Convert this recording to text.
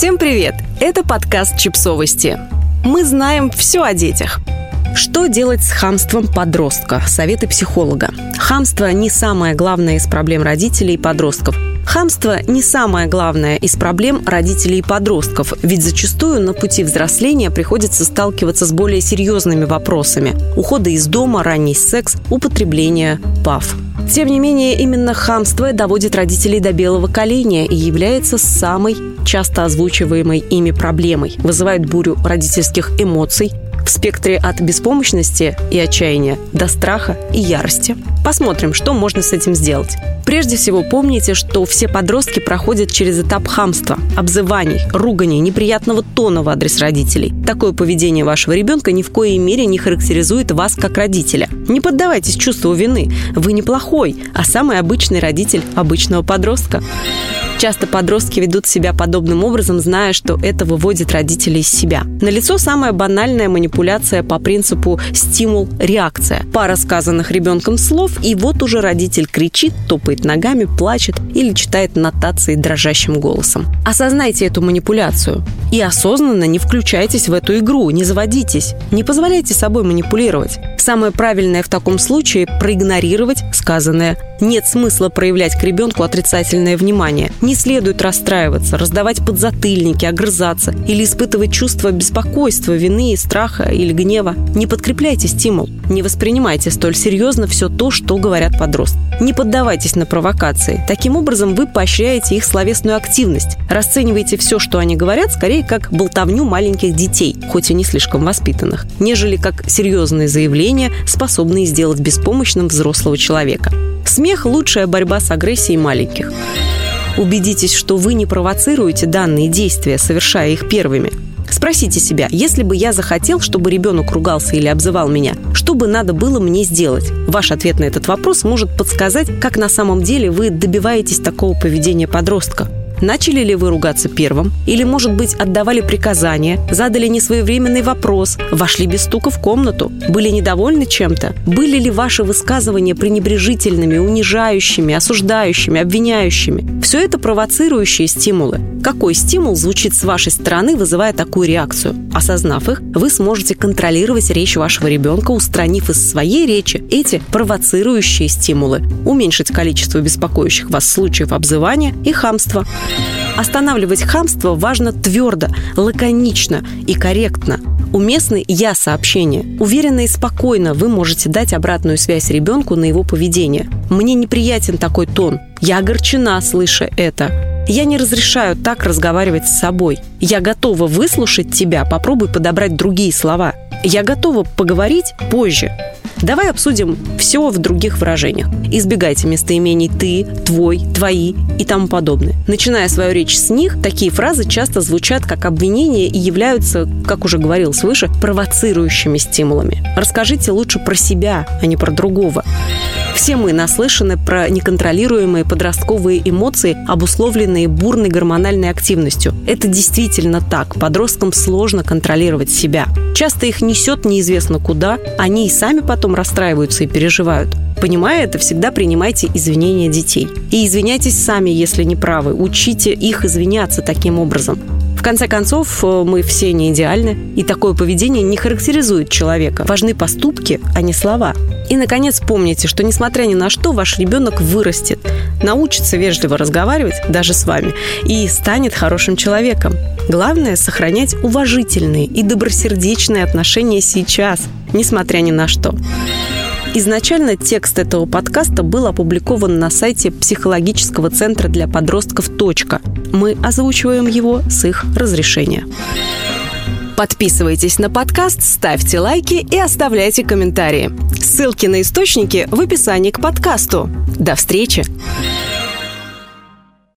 Всем привет! Это подкаст «Чипсовости». Мы знаем все о детях. Что делать с хамством подростка? Советы психолога. Хамство не самое главное из проблем родителей и подростков. Хамство не самое главное из проблем родителей и подростков, ведь зачастую на пути взросления приходится сталкиваться с более серьезными вопросами – ухода из дома, ранний секс, употребление ПАВ. Тем не менее, именно хамство доводит родителей до белого коленя и является самой часто озвучиваемой ими проблемой, вызывает бурю родительских эмоций, в спектре от беспомощности и отчаяния до страха и ярости. Посмотрим, что можно с этим сделать. Прежде всего помните, что все подростки проходят через этап хамства, обзываний, руганий, неприятного тона в адрес родителей. Такое поведение вашего ребенка ни в коей мере не характеризует вас как родителя. Не поддавайтесь чувству вины. Вы не плохой, а самый обычный родитель обычного подростка. Часто подростки ведут себя подобным образом, зная, что это выводит родителей из себя. Налицо самая банальная манипуляция по принципу стимул-реакция. Пара сказанных ребенком слов, и вот уже родитель кричит, топает ногами, плачет или читает нотации дрожащим голосом. Осознайте эту манипуляцию и осознанно не включайтесь в эту игру, не заводитесь, не позволяйте собой манипулировать. Самое правильное в таком случае – проигнорировать сказанное. Нет смысла проявлять к ребенку отрицательное внимание. Не следует расстраиваться, раздавать подзатыльники, огрызаться или испытывать чувство беспокойства, вины, страха или гнева. Не подкрепляйте стимул. Не воспринимайте столь серьезно все то, что говорят подростки. Не поддавайтесь на провокации. Таким образом, вы поощряете их словесную активность. Расценивайте все, что они говорят, скорее как болтовню маленьких детей, хоть и не слишком воспитанных, нежели как серьезные заявления, способные сделать беспомощным взрослого человека. Смех – лучшая борьба с агрессией маленьких. Убедитесь, что вы не провоцируете данные действия, совершая их первыми. Спросите себя, если бы я захотел, чтобы ребенок ругался или обзывал меня, что бы надо было мне сделать? Ваш ответ на этот вопрос может подсказать, как на самом деле вы добиваетесь такого поведения подростка. Начали ли вы ругаться первым? Или, может быть, отдавали приказания, задали несвоевременный вопрос, вошли без стука в комнату, были недовольны чем-то? Были ли ваши высказывания пренебрежительными, унижающими, осуждающими, обвиняющими? Все это провоцирующие стимулы. Какой стимул звучит с вашей стороны, вызывая такую реакцию? Осознав их, вы сможете контролировать речь вашего ребенка, устранив из своей речи эти провоцирующие стимулы, уменьшить количество беспокоящих вас случаев обзывания и хамства. Останавливать хамство важно твердо, лаконично и корректно. Уместны «я-сообщения». Уверенно и спокойно вы можете дать обратную связь ребенку на его поведение. «Мне неприятен такой тон. Я огорчена, слыша это. Я не разрешаю так разговаривать с собой. Я готова выслушать тебя, попробуй подобрать другие слова. Я готова поговорить позже. Давай обсудим все в других выражениях. Избегайте местоимений «ты», «твой», «твои» и тому подобное. Начиная свою речь с них, такие фразы часто звучат как обвинения и являются, как уже говорил свыше, провоцирующими стимулами. Расскажите лучше про себя, а не про другого. Все мы наслышаны про неконтролируемые подростковые эмоции, обусловленные бурной гормональной активностью. Это действительно так. Подросткам сложно контролировать себя. Часто их несет неизвестно куда, они и сами потом расстраиваются и переживают. Понимая это, всегда принимайте извинения детей. И извиняйтесь сами, если не правы. Учите их извиняться таким образом. В конце концов, э, мы все не идеальны, и такое поведение не характеризует человека. Важны поступки, а не слова. И, наконец, помните, что, несмотря ни на что, ваш ребенок вырастет, научится вежливо разговаривать даже с вами и станет хорошим человеком. Главное – сохранять уважительные и добросердечные отношения сейчас, несмотря ни на что. Изначально текст этого подкаста был опубликован на сайте психологического центра для подростков «Точка». Мы озвучиваем его с их разрешения. Подписывайтесь на подкаст, ставьте лайки и оставляйте комментарии. Ссылки на источники в описании к подкасту. До встречи!